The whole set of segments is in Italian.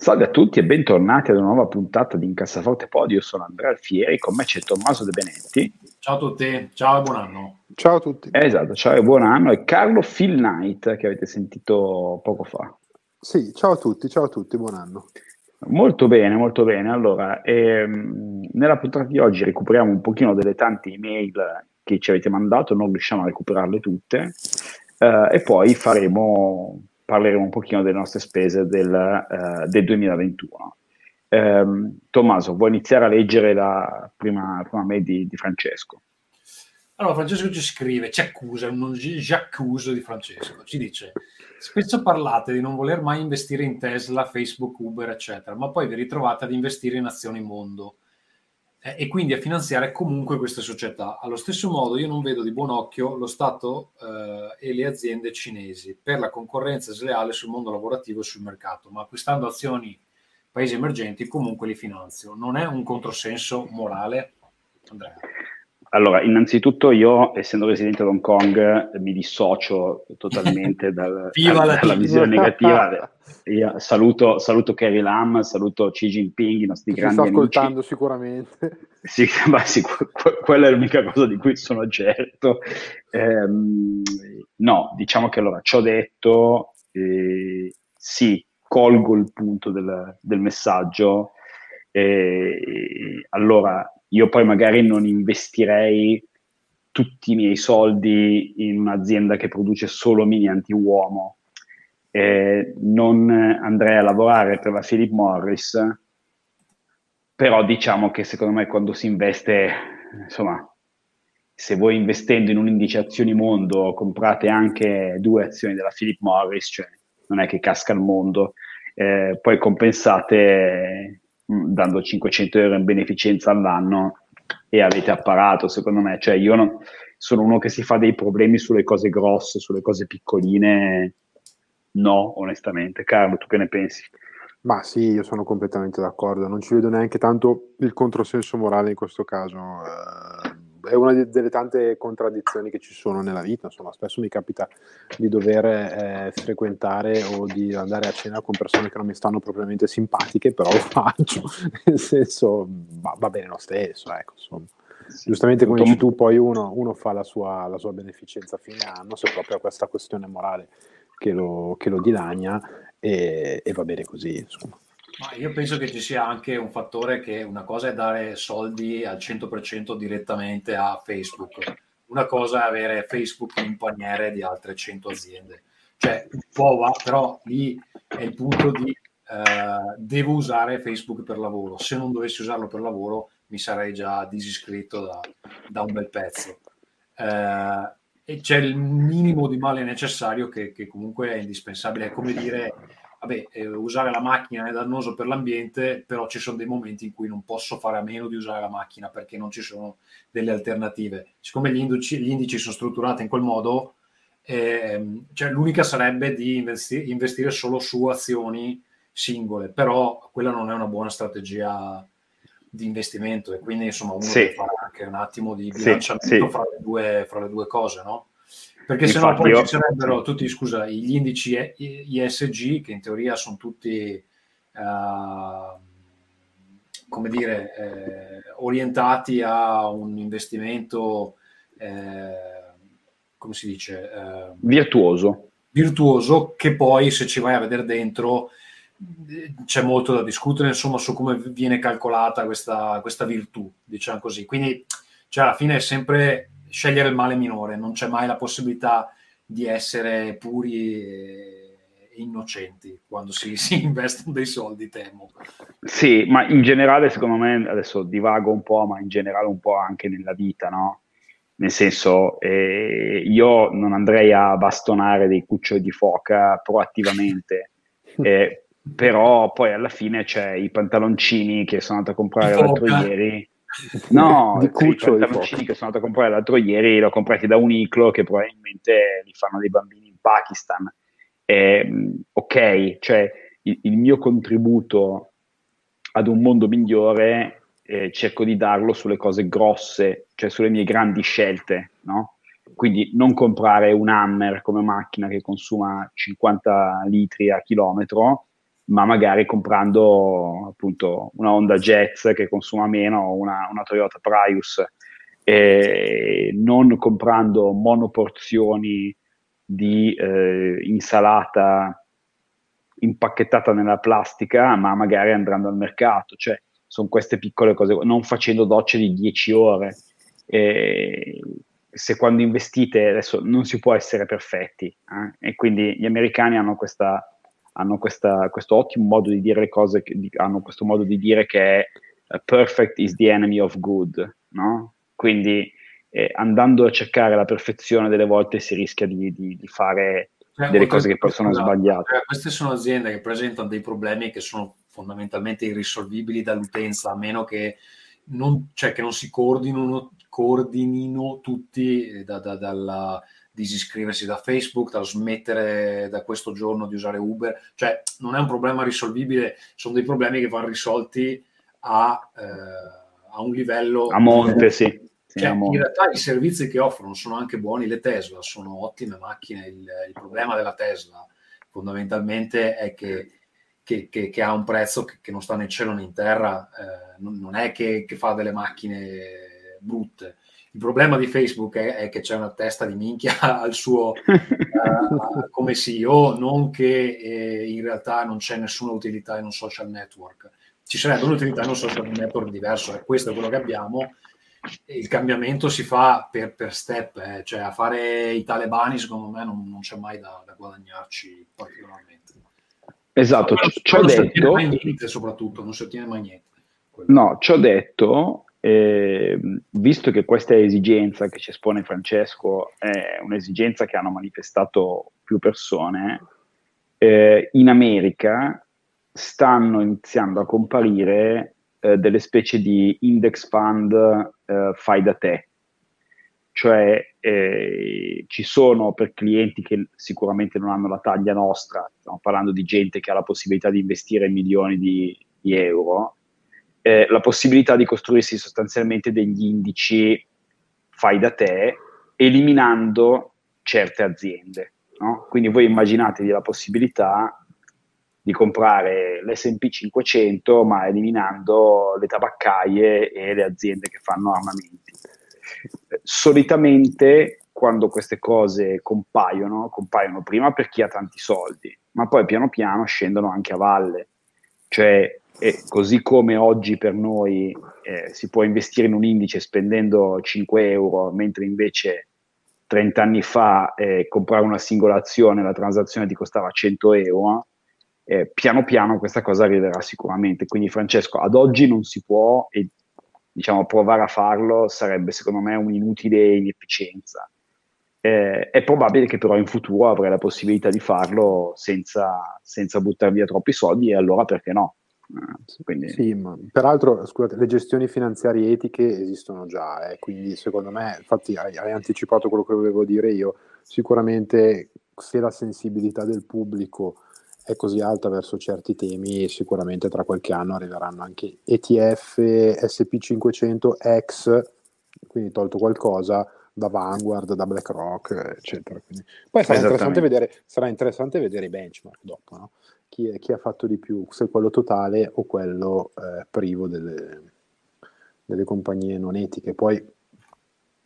Salve a tutti e bentornati ad una nuova puntata di Incassaforte Pod. Io sono Andrea Alfieri, con me c'è Tommaso De Benetti. Ciao a tutti, ciao e buon anno. Ciao a tutti. Esatto, ciao e buon anno. E Carlo Phil Knight, che avete sentito poco fa. Sì, ciao a tutti, ciao a tutti, buon anno. Molto bene, molto bene. Allora, ehm, nella puntata di oggi recuperiamo un pochino delle tante email che ci avete mandato, non riusciamo a recuperarle tutte, eh, e poi faremo parleremo un pochino delle nostre spese del, uh, del 2021. Um, ehm, Tommaso, vuoi iniziare a leggere la prima, prima mail di, di, Francesco? Allora, Francesco ci scrive, ci accusa, non ci accuso di Francesco, ci dice, spesso parlate di non voler mai investire in Tesla, Facebook, Uber, eccetera, ma poi vi ritrovate ad investire in azioni mondo eh, e quindi a finanziare comunque queste società. Allo stesso modo io non vedo di buon occhio lo Stato eh, e le aziende cinesi per la concorrenza sleale sul mondo lavorativo e sul mercato, ma acquistando azioni paesi emergenti comunque li finanzio. Non è un controsenso morale? Andrea. Allora, innanzitutto io, essendo residente ad Hong Kong, mi dissocio totalmente dal, dalla visione negativa. Io saluto, saluto Carrie Lam, saluto Xi Jinping, i nostri Ci grandi amici. sto ascoltando sicuramente. Sì, ma sì, quella è l'unica cosa di cui sono certo. Ehm, no, diciamo che allora, ciò detto, eh, sì, colgo il punto del, del messaggio. Eh, allora, io poi magari non investirei tutti i miei soldi in un'azienda che produce solo mini anti-uomo. Eh, non andrei a lavorare per la Philip Morris, però diciamo che secondo me quando si investe, insomma, se voi investendo in un indice azioni mondo comprate anche due azioni della Philip Morris, cioè non è che casca il mondo, eh, poi compensate dando 500 euro in beneficenza all'anno e avete apparato, secondo me. Cioè, io non, sono uno che si fa dei problemi sulle cose grosse, sulle cose piccoline. No, onestamente. Carlo, tu che ne pensi? Ma sì, io sono completamente d'accordo. Non ci vedo neanche tanto il controsenso morale in questo caso. Uh, è una delle tante contraddizioni che ci sono nella vita. Insomma, spesso mi capita di dover eh, frequentare o di andare a cena con persone che non mi stanno propriamente simpatiche, però lo faccio, nel senso va, va bene lo stesso. Ecco, insomma. Sì. Giustamente come dici tu, poi uno, uno fa la sua, la sua, beneficenza a fine anno, se proprio ha questa questione morale che lo, che lo dilania e, e va bene così. Insomma. Ma io penso che ci sia anche un fattore che una cosa è dare soldi al 100% direttamente a Facebook, una cosa è avere Facebook in paniere di altre 100 aziende. Cioè, un però lì è il punto di eh, devo usare Facebook per lavoro. Se non dovessi usarlo per lavoro mi sarei già disiscritto da, da un bel pezzo. Eh, e c'è il minimo di male necessario che, che comunque è indispensabile. È come dire vabbè, eh, usare la macchina è dannoso per l'ambiente, però ci sono dei momenti in cui non posso fare a meno di usare la macchina perché non ci sono delle alternative. Siccome gli indici, gli indici sono strutturati in quel modo, eh, cioè l'unica sarebbe di investi- investire solo su azioni singole, però quella non è una buona strategia di investimento e quindi insomma uno sì. deve fare anche un attimo di bilanciamento sì, sì. Fra, le due, fra le due cose, no? Perché se no poi io... ci sarebbero tutti, scusa, gli indici ISG che in teoria sono tutti, uh, come dire, eh, orientati a un investimento, eh, come si dice? Eh, virtuoso. Virtuoso, che poi se ci vai a vedere dentro c'è molto da discutere, insomma, su come viene calcolata questa, questa virtù, diciamo così. Quindi, cioè, alla fine è sempre scegliere il male minore, non c'è mai la possibilità di essere puri e innocenti quando si, si investono dei soldi, temo. Sì, ma in generale, secondo me, adesso divago un po', ma in generale un po' anche nella vita, no? Nel senso, eh, io non andrei a bastonare dei cuccioli di foca proattivamente. Eh, però poi alla fine c'è i pantaloncini che sono andato a comprare l'altro ieri. No, di cuccio, i pantaloncini che sono andato a comprare l'altro ieri li ho comprati da Uniclo che probabilmente li fanno dei bambini in Pakistan. Eh, ok, cioè il, il, mio contributo ad un mondo migliore eh, cerco di darlo sulle cose grosse, cioè sulle mie grandi scelte, no? Quindi non comprare un Hammer come macchina che consuma 50 litri a chilometro, ma magari comprando appunto una Honda Jazz che consuma meno o una, una, Toyota Prius, e non comprando monoporzioni di eh, insalata impacchettata nella plastica, ma magari andando al mercato, cioè sono queste piccole cose, non facendo docce di 10 ore. E se quando investite adesso non si può essere perfetti eh? e quindi gli americani hanno questa hanno questa, questo ottimo modo di dire le cose, che, di, hanno questo modo di dire che è uh, perfect is the enemy of good, no? Quindi eh, andando a cercare la perfezione delle volte si rischia di, di, di fare cioè, delle cose che poi sono sbagliate. Cioè, queste sono aziende che presentano dei problemi che sono fondamentalmente irrisolvibili dall'utenza, a meno che non, cioè, che non si coordinino, coordinino tutti da, da, dalla disiscriversi da Facebook, da smettere da questo giorno di usare Uber, cioè non è un problema risolvibile, sono dei problemi che vanno risolti a, eh, a un livello... A monte, sì. Cioè, in realtà i servizi che offrono sono anche buoni, le Tesla sono ottime macchine, il, il problema della Tesla fondamentalmente è che, che, che, che ha un prezzo che, non sta né in cielo né in terra, eh, non, non, è che, fa delle macchine brutte, il problema di Facebook è, è, che c'è una testa di minchia al suo uh, come CEO, non che eh, in realtà non c'è nessuna utilità in un social network. Ci sarebbe un'utilità in un social network diverso, e questo è quello che abbiamo. Il cambiamento si fa per, per step, eh. cioè a fare i talebani secondo me non, non c'è mai da, da, guadagnarci particolarmente. Esatto, ci ho detto... Niente, soprattutto, non si ottiene mai niente. No, ci ho detto eh, visto che questa esigenza che ci espone Francesco è un'esigenza che hanno manifestato più persone, eh, in America stanno iniziando a comparire eh, delle specie di index fund eh, fai da te, cioè eh, ci sono per clienti che sicuramente non hanno la taglia nostra, stiamo parlando di gente che ha la possibilità di investire milioni di, di euro, eh, la possibilità di costruirsi sostanzialmente degli indici fai da te, eliminando certe aziende. No? Quindi voi immaginatevi la possibilità di comprare l'SP 500 ma eliminando le tabaccaie e le aziende che fanno armamenti. Solitamente quando queste cose compaiono, compaiono prima per chi ha tanti soldi, ma poi piano piano scendono anche a valle. Cioè e così come oggi per noi eh, si può investire in un indice spendendo 5 euro, mentre invece 30 anni fa eh, comprare una singola azione, la transazione ti costava 100 euro, eh, piano piano questa cosa arriverà sicuramente. Quindi Francesco, ad oggi non si può e diciamo provare a farlo sarebbe secondo me un'inutile inefficienza. Eh, è probabile che però in futuro avrai la possibilità di farlo senza, senza buttare via troppi soldi e allora perché no? Quindi... Sì, ma peraltro, scusate, le gestioni finanziarie etiche esistono già, eh, quindi secondo me, infatti hai, hai, anticipato quello che volevo dire io, sicuramente se la sensibilità del pubblico è così alta verso certi temi, sicuramente tra qualche anno arriveranno anche ETF, SP500, X, quindi tolto qualcosa, da Vanguard, da BlackRock, eccetera. Quindi, poi sarà interessante, vedere, sarà interessante vedere i benchmark dopo, no? chi, è, chi, ha fatto di più, se quello totale o quello eh, privo delle, delle, compagnie non etiche. Poi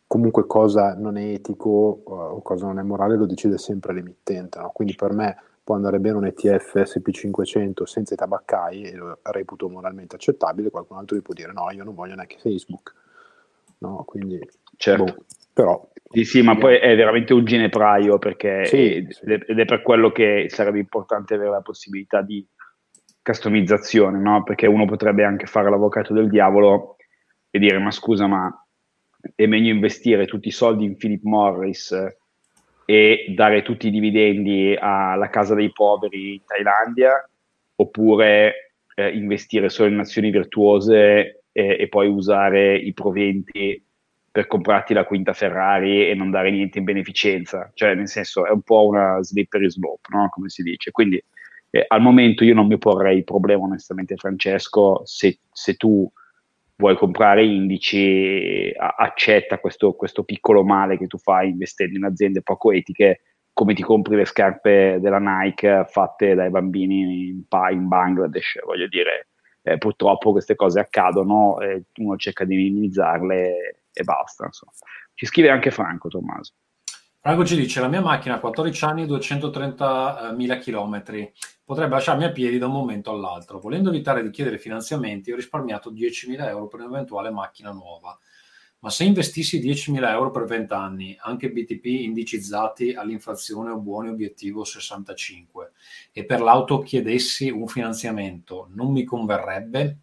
comunque cosa non è etico uh, o cosa non è morale lo decide sempre l'emittente, no? quindi per me può andare bene un ETF SP500 senza i tabaccai e lo reputo moralmente accettabile, qualcun altro gli può dire no, io non voglio neanche Facebook. No, quindi, certo. Boh, però sì, sì, ma poi è veramente un ginepraio perché sì, è, sì. ed è per quello che sarebbe importante avere la possibilità di customizzazione, no? Perché uno potrebbe anche fare l'avvocato del diavolo e dire ma scusa, ma è meglio investire tutti i soldi in Philip Morris e dare tutti i dividendi alla casa dei poveri in Thailandia oppure eh, investire solo in azioni virtuose e, e poi usare i proventi per comprarti la quinta Ferrari e non dare niente in beneficenza, cioè nel senso è un po' una slippery slope, no? come si dice. Quindi eh, al momento io non mi porrei il problema onestamente Francesco, se, se tu vuoi comprare indici, accetta questo, questo, piccolo male che tu fai investendo in aziende poco etiche, come ti compri le scarpe della Nike fatte dai bambini in, in Bangladesh, voglio dire, eh, purtroppo queste cose accadono, eh, uno cerca di minimizzarle e basta. Insomma. Ci scrive anche Franco Tommaso. Franco ci dice: La mia macchina ha 14 anni e 230.000 km. Potrebbe lasciarmi a piedi da un momento all'altro. Volendo evitare di chiedere finanziamenti, ho risparmiato 10.000 euro per un'eventuale macchina nuova. Ma se investissi 10.000 euro per 20 anni, anche BTP indicizzati all'inflazione o buoni obiettivo 65, e per l'auto chiedessi un finanziamento, non mi converrebbe?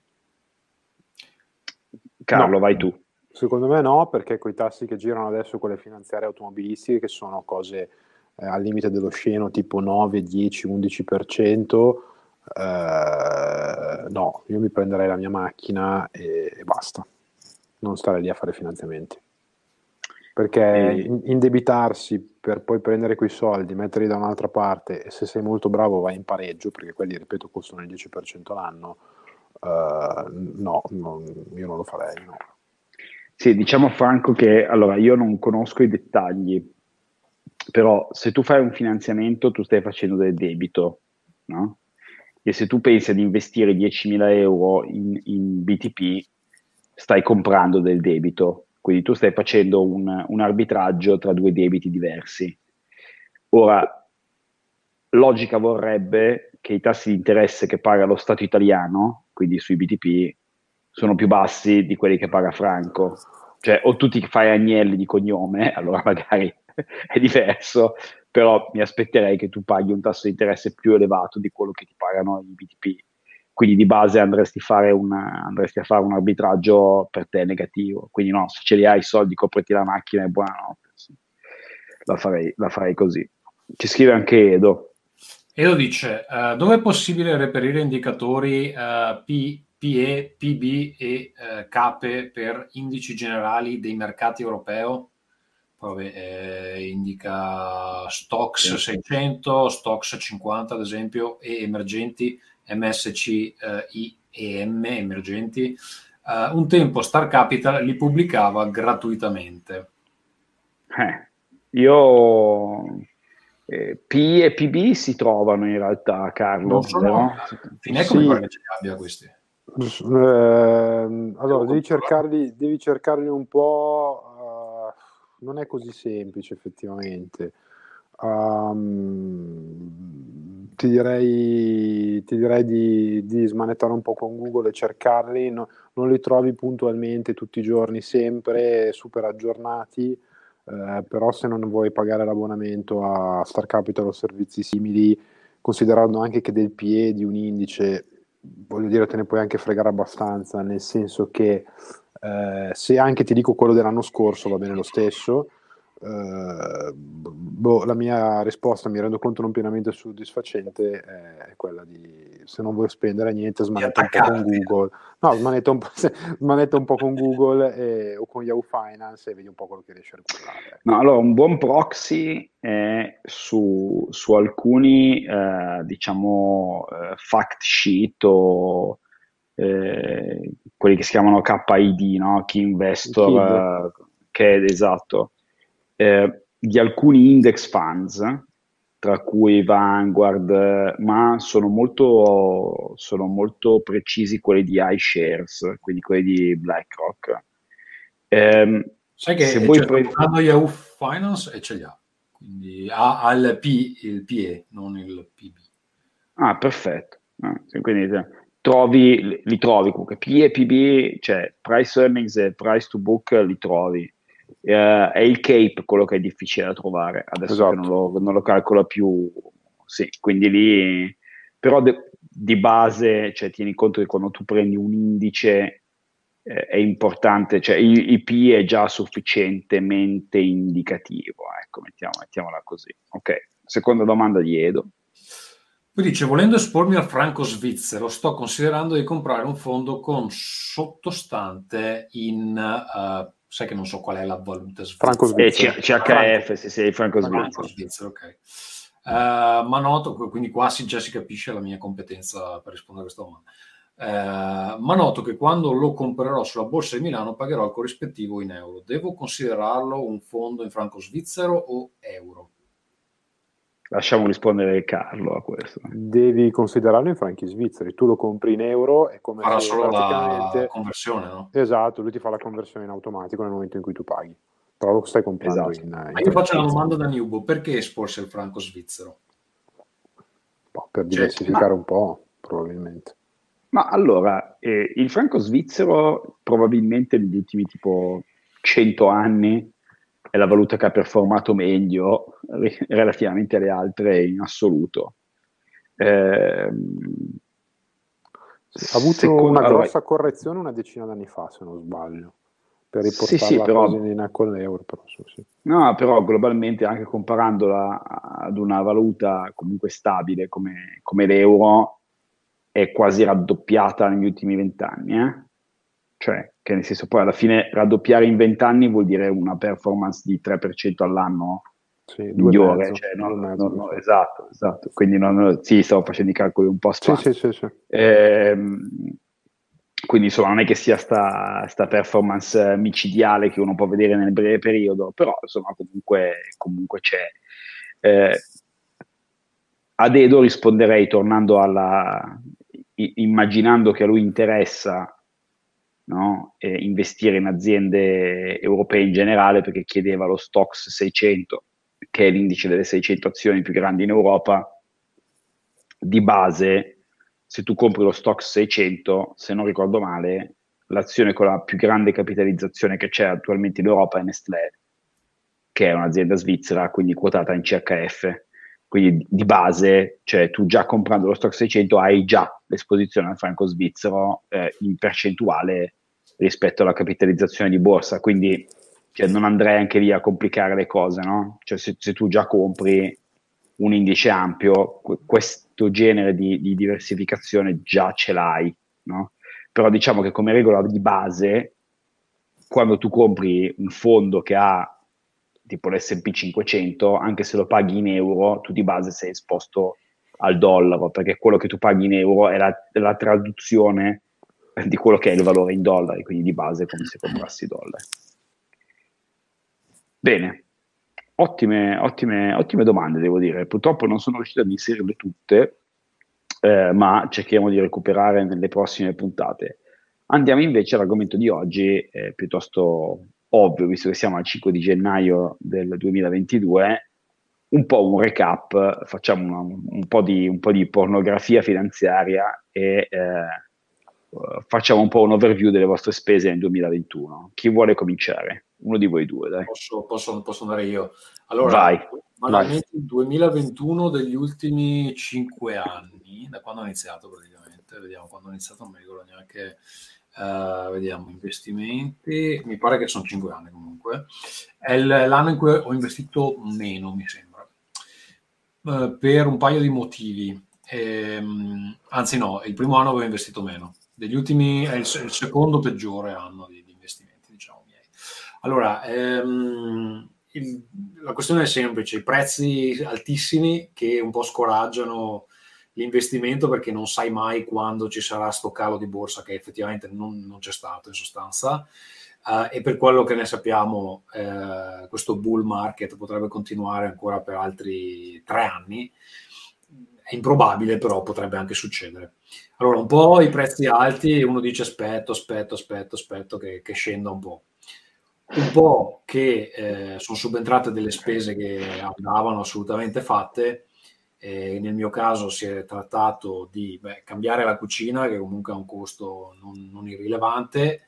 Carlo, no. vai tu. Secondo me no, perché con i tassi che girano adesso con le finanziarie automobilistiche, che sono cose eh, al limite dello sceno, tipo 9, 10, 11%, eh, no, io mi prenderei la mia macchina e, e, basta, non stare lì a fare finanziamenti. Perché e... indebitarsi per poi prendere quei soldi, metterli da un'altra parte e se sei molto bravo vai in pareggio, perché quelli, ripeto, costano il 10% l'anno, eh, no, non, io non lo farei. No. Sì, diciamo Franco che allora io non conosco i dettagli, però se tu fai un finanziamento tu stai facendo del debito, no? E se tu pensi ad investire 10.000 euro in, in BTP, stai comprando del debito, quindi tu stai facendo un, un arbitraggio tra due debiti diversi. Ora, logica vorrebbe che i tassi di interesse che paga lo Stato italiano, quindi sui BTP, sono più bassi di quelli che paga Franco. Cioè, o tu ti fai Agnelli di cognome, allora magari è diverso, però mi aspetterei che tu paghi un tasso di interesse più elevato di quello che ti pagano i BTP. Quindi di base andresti, una, andresti a fare un arbitraggio per te negativo. Quindi no, se ce li hai i soldi, copriti la macchina e buonanotte. Sì. La, farei, la farei così. Ci scrive anche Edo. Edo dice, uh, dove è possibile reperire indicatori uh, P PE, PB e eh, CAPE per indici generali dei mercati europeo. Poi eh, indica Stocks 600, Stocks 50 ad esempio e emergenti MSCI eh, e M emergenti. Uh, un tempo Star Capital li pubblicava gratuitamente. Eh, io eh, P e PB si trovano in realtà, Carlo. Non sono, no? Fineco sì. mi pare che ce li abbia questi. Eh, allora, devi cercarli, devi cercarli un po'. Uh, non è così semplice, effettivamente. Um, ti direi, ti direi di, di, smanettare un po' con Google e cercarli. No, non li trovi puntualmente tutti i giorni, sempre super aggiornati. Eh, però, se non vuoi pagare l'abbonamento a Star Capital o servizi simili, considerando anche che del PE di un indice voglio dire, te ne puoi anche fregare abbastanza, nel senso che eh, se anche ti dico quello dell'anno scorso va bene lo stesso, eh, boh, la mia risposta, mi rendo conto non pienamente soddisfacente, è quella di se non vuoi spendere niente, smanetta un po' con Google. No, smanetta un po', smanetta un po con Google e, o con Yahoo Finance e vedi un po' quello che riesci a recuperare. Ecco. No, allora, un buon proxy è su, su alcuni, eh, diciamo, eh, fact sheet o eh, quelli che si chiamano KID, no? Key Investor, che è esatto eh, di alcuni index funds, tra cui Vanguard, ma sono molto, sono molto precisi quelli di iShares, quindi quelli di BlackRock. Eh, Sai che se voi pre- hanno Yahoo Finance e ce li ha, quindi ha, ha il, P, il PE, non il PB. Ah, perfetto. Ah, quindi trovi, li trovi comunque. PE e PB, cioè price earnings e price to book li trovi eh, è il Cape quello che è difficile da trovare, adesso esatto. non, lo, non lo calcola più, sì, quindi lì, però de, di base, cioè, tieni conto che quando tu prendi un indice eh, è importante, cioè il, il P è già sufficientemente indicativo, ecco, mettiamo, mettiamola così. Ok, seconda domanda di Edo. Poi dice, volendo espormi al franco svizzero, sto considerando di comprare un fondo con sottostante in... Uh, sai che non so qual è la valuta svizzera. Franco svizzero. Eh, CHF, se sei franco svizzero, ok. Uh, ma noto, quindi qua si, già si capisce la mia competenza per rispondere a questa domanda. Uh, ma noto che quando lo comprerò sulla borsa di Milano pagherò il corrispettivo in euro. Devo considerarlo un fondo in franco svizzero o euro? Lasciamo rispondere Carlo a questo. Devi considerarlo in franchi svizzeri. Tu lo compri in euro e come Farà solo praticamente... la conversione, no? Esatto, lui ti fa la conversione in automatico nel momento in cui tu paghi. Però lo stai comprando esatto. in, in Ma io faccio una domanda da Newbo, perché esporsi il franco svizzero? Boh, per cioè, diversificare ma... un po', probabilmente. Ma allora, eh, il franco svizzero probabilmente negli ultimi tipo 100 anni è la valuta che ha performato meglio relativamente alle altre in assoluto. Eh, ha avuto una grossa correzione una decina d'anni fa, se non sbaglio, per riportarla sì, sì, però, in linea con l'euro. Però, sì. No, però globalmente anche comparandola ad una valuta comunque stabile come, come l'euro, è quasi raddoppiata negli ultimi vent'anni. Eh? Cioè, che nel senso poi alla fine raddoppiare in 20 anni vuol dire una performance di 3% all'anno sì, migliore. Cioè, no, no, no, esatto, esatto. Quindi non, sì, stavo facendo i calcoli un po' strani. Sì, sì, sì, ehm, quindi insomma non è che sia sta, sta, performance micidiale che uno può vedere nel breve periodo, però insomma comunque, comunque c'è. Eh, ad Edo risponderei tornando alla... immaginando che a lui interessa no? eh, investire in aziende europee in generale perché chiedeva lo Stox 600, che è l'indice delle 600 azioni più grandi in Europa. Di base, se tu compri lo Stox 600, se non ricordo male, l'azione con la più grande capitalizzazione che c'è attualmente in Europa è Nestlé, che è un'azienda svizzera, quindi quotata in CHF. Quindi di base, cioè tu già comprando lo stock 600 hai già l'esposizione al franco svizzero eh, in percentuale rispetto alla capitalizzazione di borsa, quindi cioè, non andrei anche lì a complicare le cose, no? Cioè, se, se tu già compri un indice ampio, questo genere di, di, diversificazione già ce l'hai, no? Però diciamo che come regola di base, quando tu compri un fondo che ha tipo l'SP 500, anche se lo paghi in euro, tu di base sei esposto al dollaro, perché quello che tu paghi in euro è la, la traduzione di quello che è il valore in dollari, quindi di base come se comprassi dollari. Bene, ottime, ottime, ottime domande devo dire, purtroppo non sono riuscito ad inserirle tutte, eh, ma cercheremo di recuperare nelle prossime puntate. Andiamo invece all'argomento di oggi, eh, piuttosto ovvio, visto che siamo al 5 di gennaio del 2022, un po' un recap, facciamo una, un, po di, un, po di, pornografia finanziaria e eh, uh, facciamo un po' un overview delle vostre spese nel 2021. Chi vuole cominciare? Uno di voi due, dai. Posso, posso, posso andare io. Allora, vai, banalmente il 2021 degli ultimi cinque anni, da quando ho iniziato praticamente, vediamo quando ho iniziato, non mi ricordo neanche, uh, vediamo, investimenti, mi pare che sono cinque anni comunque, è l'anno in cui ho investito meno, mi sembra, uh, per un paio di motivi. Ehm, anzi no, il primo anno avevo investito meno, degli ultimi è il, il secondo peggiore anno di, di, investimenti, diciamo miei. Allora, ehm, il, la questione è semplice, i prezzi altissimi che un po' scoraggiano l'investimento perché non sai mai quando ci sarà sto calo di borsa che effettivamente non, non c'è stato in sostanza. Uh, e per quello che ne sappiamo, uh, questo bull market potrebbe continuare ancora per altri tre anni. È improbabile, però potrebbe anche succedere. Allora, un po' i prezzi alti, uno dice aspetto, aspetto, aspetto, aspetto che, che scenda un po'. Un po' che eh, sono subentrate delle spese che andavano assolutamente fatte. Eh, nel mio caso si è trattato di beh, cambiare la cucina, che comunque ha un costo non, non irrilevante,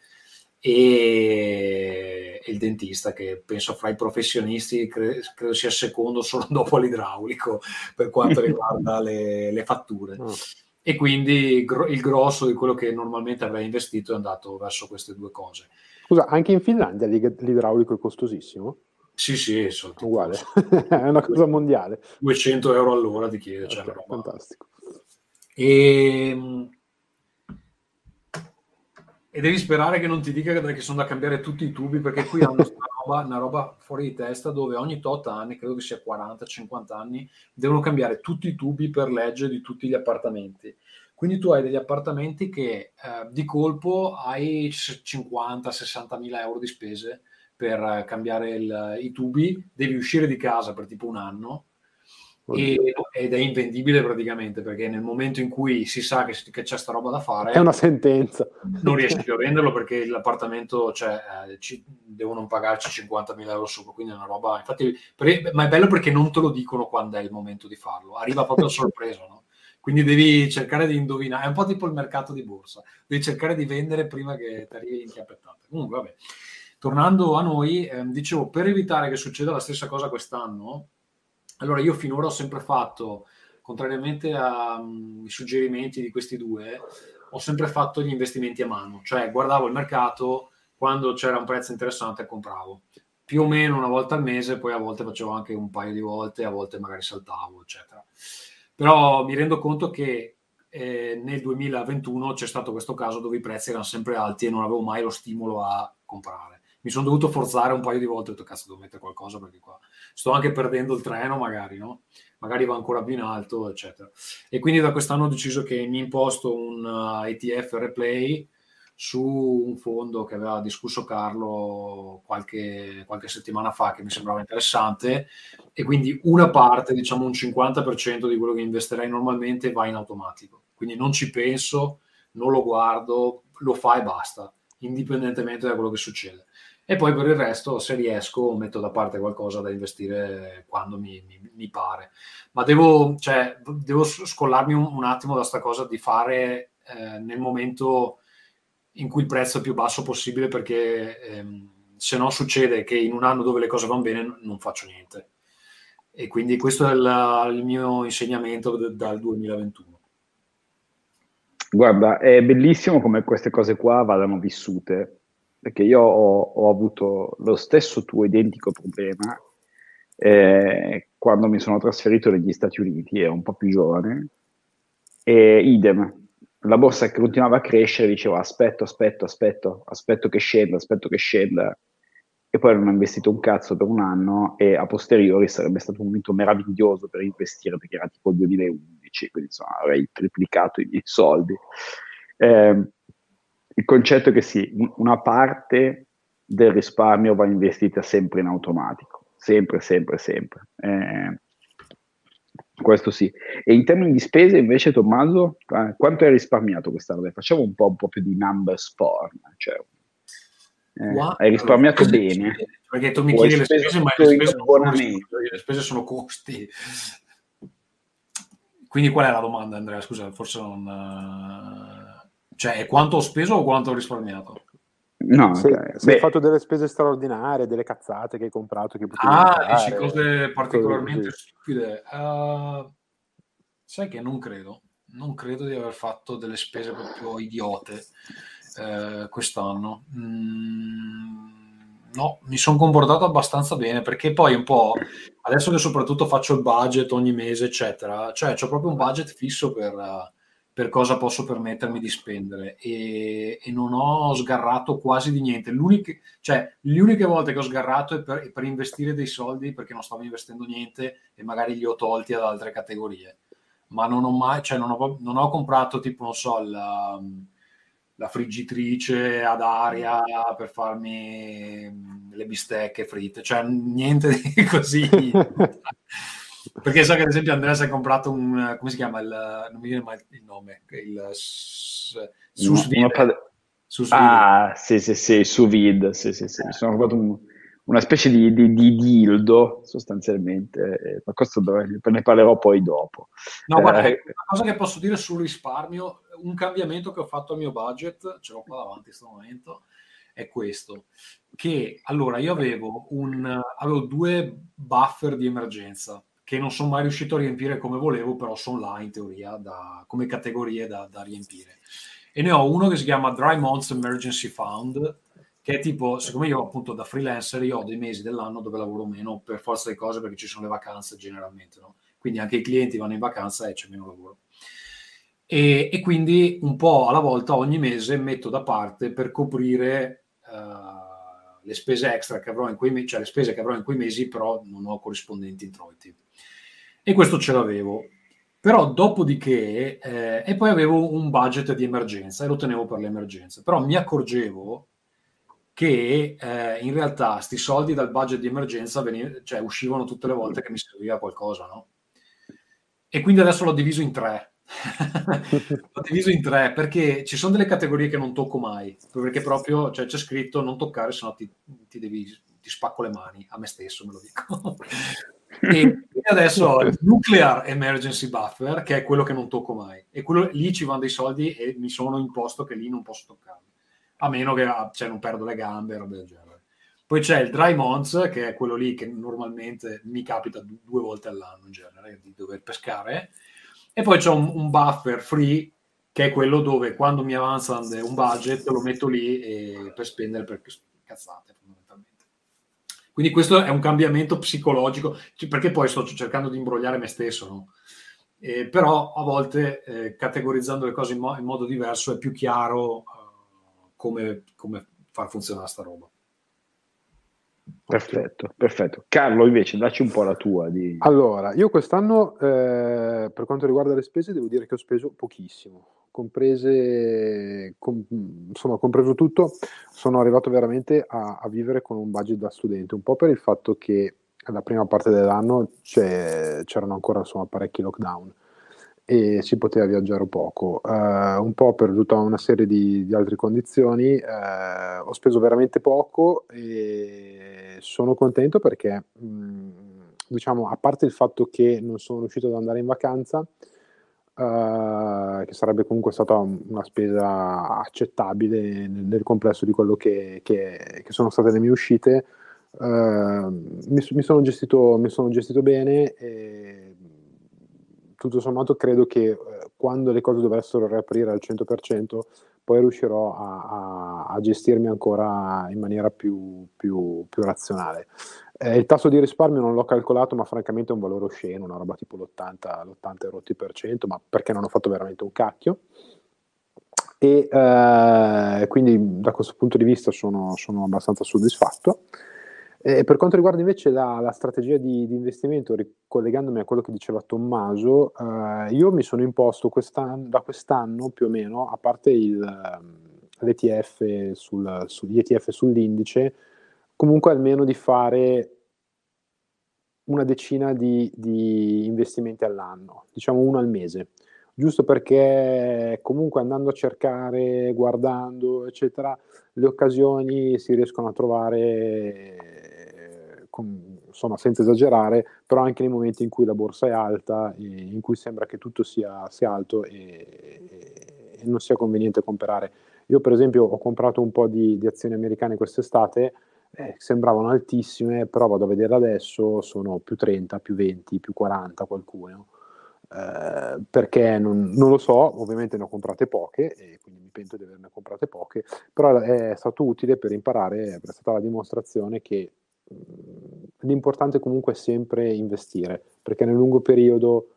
e, il dentista, che penso fra i professionisti cre- credo sia secondo solo dopo l'idraulico per quanto riguarda le, le fatture. Oh e quindi il grosso di quello che normalmente avrei investito è andato verso queste due cose. Scusa, anche in Finlandia l'idraulico è costosissimo? Sì, sì, uguale, è una cosa mondiale. 200 euro all'ora ti chiede. Okay, cioè fantastico. E, e devi sperare che non ti dica che sono da cambiare tutti i tubi perché qui hanno una roba, una roba fuori di testa dove ogni tot anni, credo che sia 40-50 anni, devono cambiare tutti i tubi per legge di tutti gli appartamenti. Quindi tu hai degli appartamenti che eh, di colpo hai 50-60 mila euro di spese per eh, cambiare il, i tubi, devi uscire di casa per tipo un anno e, ed è invendibile praticamente perché nel momento in cui si sa che, che c'è sta roba da fare è una sentenza. non riesci più a venderlo perché l'appartamento cioè, eh, ci, devono pagarci 50.000 euro su quindi è una roba infatti per, ma è bello perché non te lo dicono quando è il momento di farlo arriva proprio a sorpresa no? quindi devi cercare di indovinare è un po' tipo il mercato di borsa devi cercare di vendere prima che ti arrivi in chiappettate. Comunque vabbè. Tornando a noi eh, dicevo per evitare che succeda la stessa cosa quest'anno allora, io finora ho sempre fatto, contrariamente ai um, suggerimenti di questi due, ho sempre fatto gli investimenti a mano, cioè guardavo il mercato, quando c'era un prezzo interessante compravo, più o meno una volta al mese, poi a volte facevo anche un paio di volte, a volte magari saltavo, eccetera. Però mi rendo conto che eh, nel 2021 c'è stato questo caso dove i prezzi erano sempre alti e non avevo mai lo stimolo a comprare mi sono dovuto forzare un paio di volte, ho detto cazzo devo mettere qualcosa perché qua sto anche perdendo il treno magari, no? Magari va ancora più in alto, eccetera. E quindi da quest'anno ho deciso che mi imposto un ETF replay su un fondo che aveva discusso Carlo qualche, qualche, settimana fa che mi sembrava interessante e quindi una parte, diciamo un 50% di quello che investirei normalmente va in automatico. Quindi non ci penso, non lo guardo, lo fa e basta, indipendentemente da quello che succede e poi per il resto se riesco metto da parte qualcosa da investire quando mi, mi, mi pare. Ma devo, cioè, devo scollarmi un, un, attimo da questa cosa di fare eh, nel momento in cui il prezzo è più basso possibile perché ehm, se no succede che in un anno dove le cose vanno bene non faccio niente. E quindi questo è il, il mio insegnamento d- dal 2021 Guarda, è bellissimo come queste cose qua vadano vissute perché io ho, ho avuto lo stesso tuo identico problema eh, quando mi sono trasferito negli Stati Uniti, ero un po' più giovane, e idem, la borsa continuava a crescere, dicevo aspetto, aspetto, aspetto, aspetto che scenda, aspetto che scenda, e poi non ho investito un cazzo per un anno e a posteriori sarebbe stato un momento meraviglioso per investire perché era tipo il 2011, quindi insomma avrei triplicato i miei soldi. Eh, il concetto è che sì, una parte del risparmio va investita sempre in automatico, sempre, sempre, sempre. Eh, questo sì. E in termini di spese invece, Tommaso, eh, quanto hai risparmiato quest'anno? Facciamo un po', un po più di numbers form. Cioè, eh, hai risparmiato bene. Perché tu mi chiedi le spese, ma le spese, sono costi, le spese sono costi. Quindi qual è la domanda, Andrea? Scusa, forse non... Uh cioè, quanto ho speso o quanto ho risparmiato? No, se, okay. se hai fatto delle spese straordinarie, delle cazzate che hai comprato, che potevi Ah, comprare, dici cose particolarmente cose stupide. Uh, sai che non credo. Non credo di aver fatto delle spese proprio idiote eh, quest'anno. Mm, no, mi sono comportato abbastanza bene perché poi un po' adesso che soprattutto faccio il budget ogni mese, eccetera, cioè ho proprio un budget fisso per, uh, per cosa posso permettermi di spendere e, e non ho sgarrato quasi di niente. L'unica, cioè, le uniche volte che ho sgarrato è per, è per, investire dei soldi perché non stavo investendo niente e magari li ho tolti ad altre categorie. Ma non ho mai, cioè non ho, non ho comprato tipo, non so, la, la friggitrice ad aria per farmi le bistecche fritte, cioè niente di così. Perché so che ad esempio Andrea si è comprato un, come si chiama, il, non mi viene mai il nome, il sous vide. Pad- ah, sì, sì, sì, sous vide, sì, sì, sì. Mi sono comprato un, una specie di, di, di, dildo sostanzialmente, ma questo ne parlerò poi dopo. No, guarda, eh, una cosa che posso dire sul risparmio, un cambiamento che ho fatto al mio budget, ce l'ho qua davanti in questo momento, è questo, che allora io avevo, un, avevo due buffer di emergenza che non sono mai riuscito a riempire come volevo, però sono là in teoria da, come categorie da, da, riempire. E ne ho uno che si chiama Dry Months Emergency Fund, che è tipo, siccome io appunto da freelancer, io ho dei mesi dell'anno dove lavoro meno per forza di cose perché ci sono le vacanze generalmente, no? Quindi anche i clienti vanno in vacanza e c'è meno lavoro. E, e, quindi un po' alla volta ogni mese metto da parte per coprire uh, le spese extra che avrò in quei mesi, cioè le spese che avrò in quei mesi, però non ho corrispondenti introiti. E questo ce l'avevo. Però dopodiché, eh, e poi avevo un budget di emergenza e lo tenevo per le emergenze, però mi accorgevo che eh, in realtà sti soldi dal budget di emergenza veniv- cioè, uscivano tutte le volte che mi serviva qualcosa, no? E quindi adesso l'ho diviso in tre. L'ho diviso in tre perché ci sono delle categorie che non tocco mai, perché proprio cioè, c'è scritto non toccare, se no ti, ti, devi, ti spacco le mani, a me stesso me lo dico. e adesso ho il Nuclear Emergency Buffer, che è quello che non tocco mai. E quello, lì ci vanno dei soldi e mi sono imposto che lì non posso toccarli. A meno che cioè, non perdo le gambe, roba del genere. Poi c'è il Dry Months, che è quello lì che normalmente mi capita due volte all'anno in genere, di dover pescare. E poi c'è un, un buffer free, che è quello dove quando mi avanza un budget lo metto lì e, per spendere per cazzate quindi questo è un cambiamento psicologico, perché poi sto cercando di imbrogliare me stesso, no? eh, però a volte eh, categorizzando le cose in, mo- in, modo diverso è più chiaro uh, come, come, far funzionare sta roba. Perfetto, perfetto. Carlo, invece, dacci un po' la tua. Di... Allora, io quest'anno, eh, per quanto riguarda le spese, devo dire che ho speso pochissimo comprese, com, insomma, compreso tutto, sono arrivato veramente a, a, vivere con un budget da studente, un po' per il fatto che la prima parte dell'anno c'erano ancora insomma, parecchi lockdown e si poteva viaggiare poco, uh, un po' per tutta una serie di, di altre condizioni, uh, ho speso veramente poco e sono contento perché, mh, diciamo, a parte il fatto che non sono riuscito ad andare in vacanza, Uh, che sarebbe comunque stata una spesa accettabile nel, nel complesso di quello che, che, che, sono state le mie uscite. Uh, mi, mi, sono gestito, mi, sono gestito, bene e tutto sommato credo che uh, quando le cose dovessero riaprire al 100% poi riuscirò a, a, a gestirmi ancora in maniera più, più, più razionale. Eh, il tasso di risparmio non l'ho calcolato, ma francamente è un valore osceno, una roba tipo l'80, l'80 rotti per cento, ma perché non ho fatto veramente un cacchio. E eh, quindi da questo punto di vista sono, sono abbastanza soddisfatto. E per quanto riguarda invece la, la strategia di, di, investimento, ricollegandomi a quello che diceva Tommaso, eh, io mi sono imposto quest'anno, da quest'anno più o meno, a parte il, l'ETF, sul, su, gli ETF sull'indice, comunque almeno di fare una decina di, di investimenti all'anno, diciamo uno al mese, giusto perché comunque andando a cercare, guardando, eccetera, le occasioni si riescono a trovare, con, insomma, senza esagerare, però anche nei momenti in cui la borsa è alta, in cui sembra che tutto sia, sia alto e, e, non sia conveniente comprare. Io per esempio ho comprato un po' di, di azioni americane quest'estate, eh, sembravano altissime, però vado a vedere adesso, sono più 30, più 20, più 40 qualcuno. Eh, perché non, non, lo so, ovviamente ne ho comprate poche e quindi mi pento di averne comprate poche, però è stato utile per imparare, è stata la dimostrazione che l'importante comunque è sempre investire, perché nel lungo periodo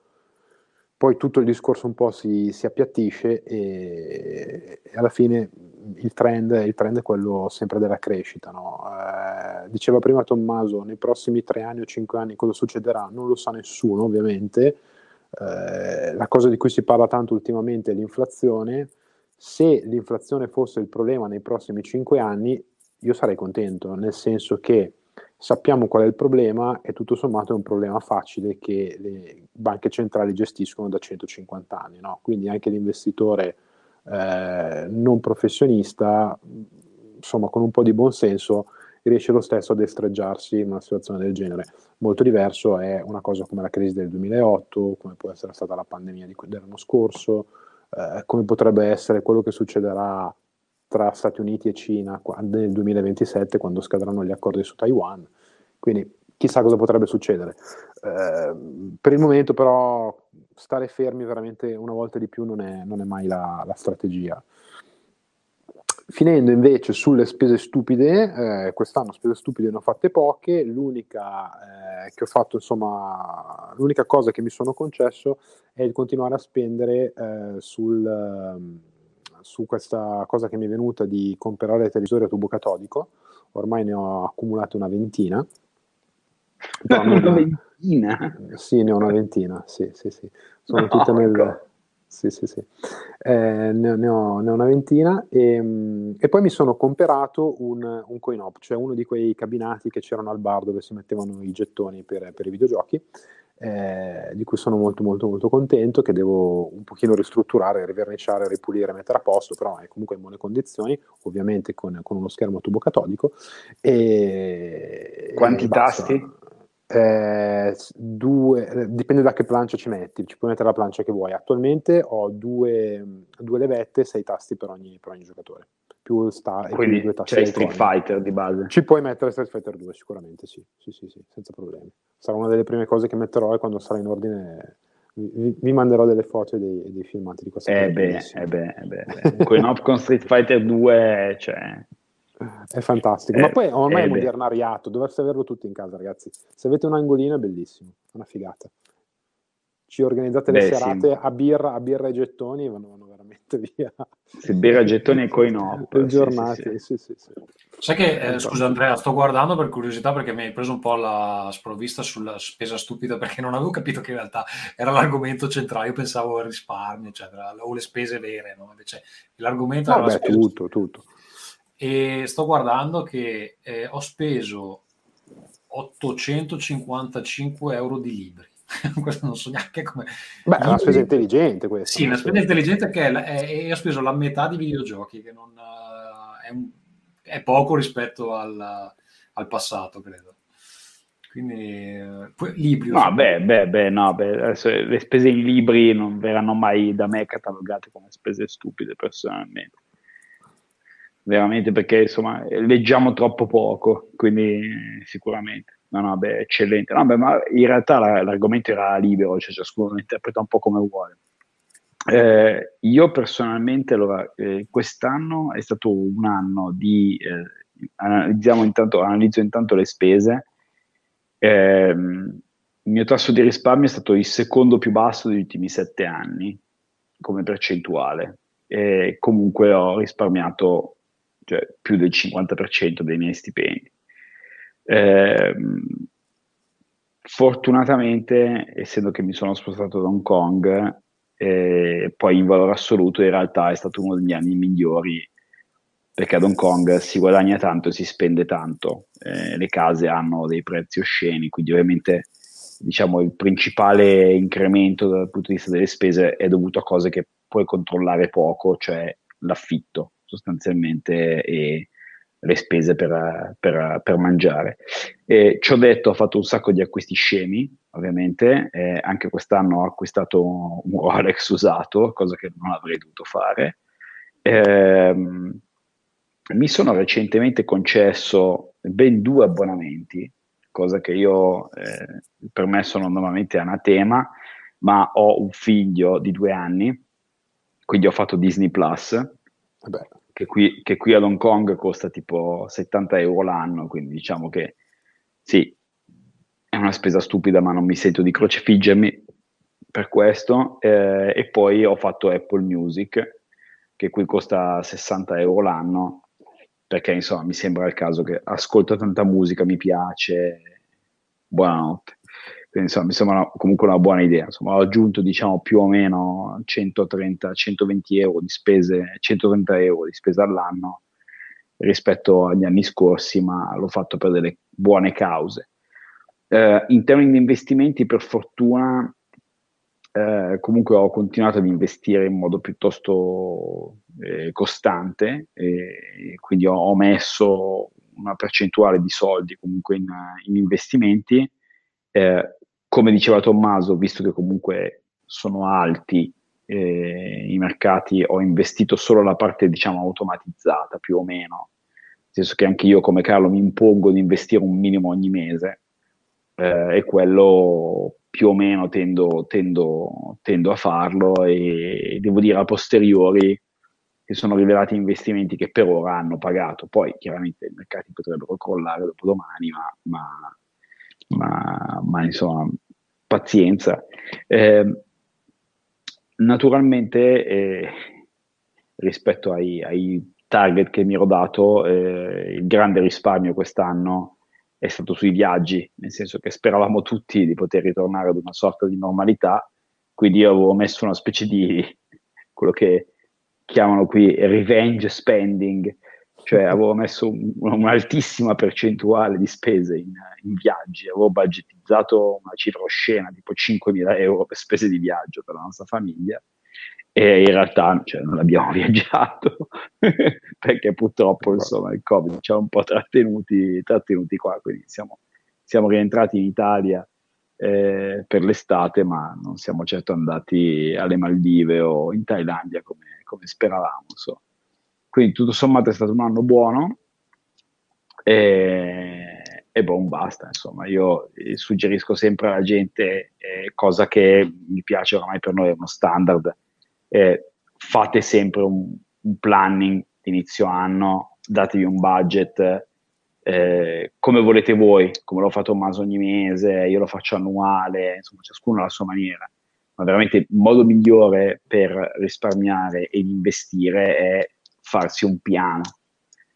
poi tutto il discorso un po' si, si appiattisce e, e, alla fine il trend, il trend, è quello sempre della crescita. No? Eh, diceva prima Tommaso, nei prossimi tre anni o cinque anni cosa succederà? Non lo sa nessuno ovviamente. Eh, la cosa di cui si parla tanto ultimamente è l'inflazione. Se l'inflazione fosse il problema nei prossimi cinque anni, io sarei contento, nel senso che sappiamo qual è il problema e tutto sommato è un problema facile che le banche centrali gestiscono da 150 anni. No? Quindi anche l'investitore eh, non professionista, insomma con un po' di buonsenso, riesce lo stesso a destreggiarsi in una situazione del genere. Molto diverso è una cosa come la crisi del 2008, come può essere stata la pandemia di, dell'anno scorso, eh, come potrebbe essere quello che succederà tra Stati Uniti e Cina nel 2027 quando scadranno gli accordi su Taiwan. Quindi chissà cosa potrebbe succedere. Eh, per il momento però stare fermi veramente una volta di più non è, non è mai la, la strategia. Finendo invece sulle spese stupide, eh, quest'anno spese stupide ne ho fatte poche, l'unica eh, che ho fatto, insomma, l'unica cosa che mi sono concesso è il continuare a spendere eh, sul, ehm, su questa cosa che mi è venuta di comprare televisori a tubo catodico, ormai ne ho accumulate una ventina. una ventina? Sì, ne ho una ventina, sì, sì, sì. Sono no, tutte nel... Ecco sì, sì, sì. Eh, ne, ne, ho, ne, ho, una ventina e, e, poi mi sono comperato un, un coin-op, cioè uno di quei cabinati che c'erano al bar dove si mettevano i gettoni per, per i videogiochi, eh, di cui sono molto molto molto contento, che devo un pochino ristrutturare, riverniciare, ripulire, mettere a posto, però è comunque in buone condizioni, ovviamente con, con uno schermo tubo catodico. E, Quanti e tasti? Eh, due, dipende da che plancia ci metti, ci puoi mettere la plancia che vuoi. Attualmente ho due, due levette, sei tasti per ogni, per ogni giocatore. Più sta, Quindi più due c'è Street Fighter di base. Ci puoi mettere Street Fighter 2 sicuramente, sì. sì, sì, sì, senza problemi. Sarà una delle prime cose che metterò e quando sarà in ordine vi, vi manderò delle foto e dei, dei filmati di questa eh beh, eh beh, eh beh, beh. con Street Fighter 2, cioè è fantastico, eh, ma poi ormai è modernariato, dovreste averlo tutti in casa, ragazzi. Se avete un angolino è bellissimo, è una figata. Ci organizzate le Beh, serate sì. a, birra, a birra e gettoni e vanno, vanno Se birra, gettoni e coin op. giornate, sì, sì, sì. Sai che, eh, scusa Andrea, sto guardando per curiosità perché mi hai preso un po' la sprovvista sulla spesa stupida perché non avevo capito che in realtà era l'argomento centrale, io pensavo al risparmio, eccetera, o le spese vere, no? Invece l'argomento no, era beh, tutto, tutto e sto guardando che eh, ho speso 855 euro di libri. questo non so neanche come. Beh, è una spesa intelligente questa. Sì, una spesa intelligente che è, è, è, ho speso la metà di videogiochi, che non, uh, è, un, è, poco rispetto al, al, passato, credo. Quindi, uh, libri. No, beh, beh, beh, no, beh, le spese in libri non verranno mai da me catalogate come spese stupide, personalmente veramente perché insomma leggiamo troppo poco, quindi sicuramente. No, no, beh, eccellente. No, beh, ma in realtà la, l'argomento era libero, cioè ciascuno lo interpreta un po' come vuole. Eh, io personalmente, allora, eh, quest'anno è stato un anno di, eh, analizziamo intanto, analizzo intanto le spese. Ehm, il mio tasso di risparmio è stato il secondo più basso degli ultimi sette anni come percentuale. E comunque ho risparmiato cioè più del 50% dei miei stipendi. Eh, fortunatamente, essendo che mi sono spostato da Hong Kong, eh, poi in valore assoluto in realtà è stato uno degli anni migliori perché ad Hong Kong si guadagna tanto e si spende tanto, eh, le case hanno dei prezzi osceni, quindi ovviamente diciamo, il principale incremento dal punto di vista delle spese è dovuto a cose che puoi controllare poco, cioè l'affitto sostanzialmente e le spese per, per, per mangiare. E, ci ho detto, ho fatto un sacco di acquisti scemi, ovviamente, eh, anche quest'anno ho acquistato un Rolex usato, cosa che non avrei dovuto fare. Eh, mi sono recentemente concesso ben due abbonamenti, cosa che io eh, per me sono normalmente anatema, ma ho un figlio di due anni, quindi ho fatto Disney Plus. Vabbè che qui, che qui ad Hong Kong costa tipo 70 euro l'anno, quindi diciamo che sì, è una spesa stupida, ma non mi sento di crocifiggermi per questo. Eh, e poi ho fatto Apple Music, che qui costa 60 euro l'anno, perché insomma mi sembra il caso che ascolto tanta musica, mi piace. Buonanotte. Insomma, mi sembra comunque una buona idea. Insomma, ho aggiunto diciamo più o meno 130-120 euro di spese, 130 euro di spesa all'anno rispetto agli anni scorsi, ma l'ho fatto per delle buone cause. Eh, in termini di investimenti, per fortuna, eh, comunque ho continuato ad investire in modo piuttosto eh, costante, quindi ho, ho, messo una percentuale di soldi comunque in, in investimenti. Eh, come diceva Tommaso, visto che comunque sono alti eh, i mercati, ho investito solo la parte, diciamo, automatizzata, più o meno. Nel senso che anche io, come Carlo, mi impongo di investire un minimo ogni mese eh, e quello più o meno tendo, tendo, tendo, a farlo e devo dire a posteriori che sono rivelati investimenti che per ora hanno pagato. Poi chiaramente i mercati potrebbero crollare dopo domani, ma, ma, ma, ma insomma, pazienza. Eh, naturalmente, eh, rispetto ai, ai, target che mi ero dato, eh, il grande risparmio quest'anno è stato sui viaggi, nel senso che speravamo tutti di poter ritornare ad una sorta di normalità, quindi io avevo messo una specie di quello che chiamano qui revenge spending, cioè avevo messo un, un'altissima percentuale di spese in, in, viaggi, avevo budgetizzato una cifra oscena, tipo 5.000 euro per spese di viaggio per la nostra famiglia e in realtà cioè, non abbiamo viaggiato perché purtroppo insomma, il Covid ci ha un po' trattenuti, trattenuti qua, quindi siamo, siamo rientrati in Italia eh, per l'estate, ma non siamo certo andati alle Maldive o in Thailandia come, come speravamo. So. Quindi tutto sommato è stato un anno buono e, e boh, basta. Insomma, io eh, suggerisco sempre alla gente, eh, cosa che mi piace oramai per noi, è uno standard, eh, fate sempre un, un planning inizio anno, datevi un budget eh, come volete voi, come l'ho fatto Tommaso ogni mese, io lo faccio annuale, insomma ciascuno alla sua maniera, ma veramente il modo migliore per risparmiare ed investire è farsi un piano,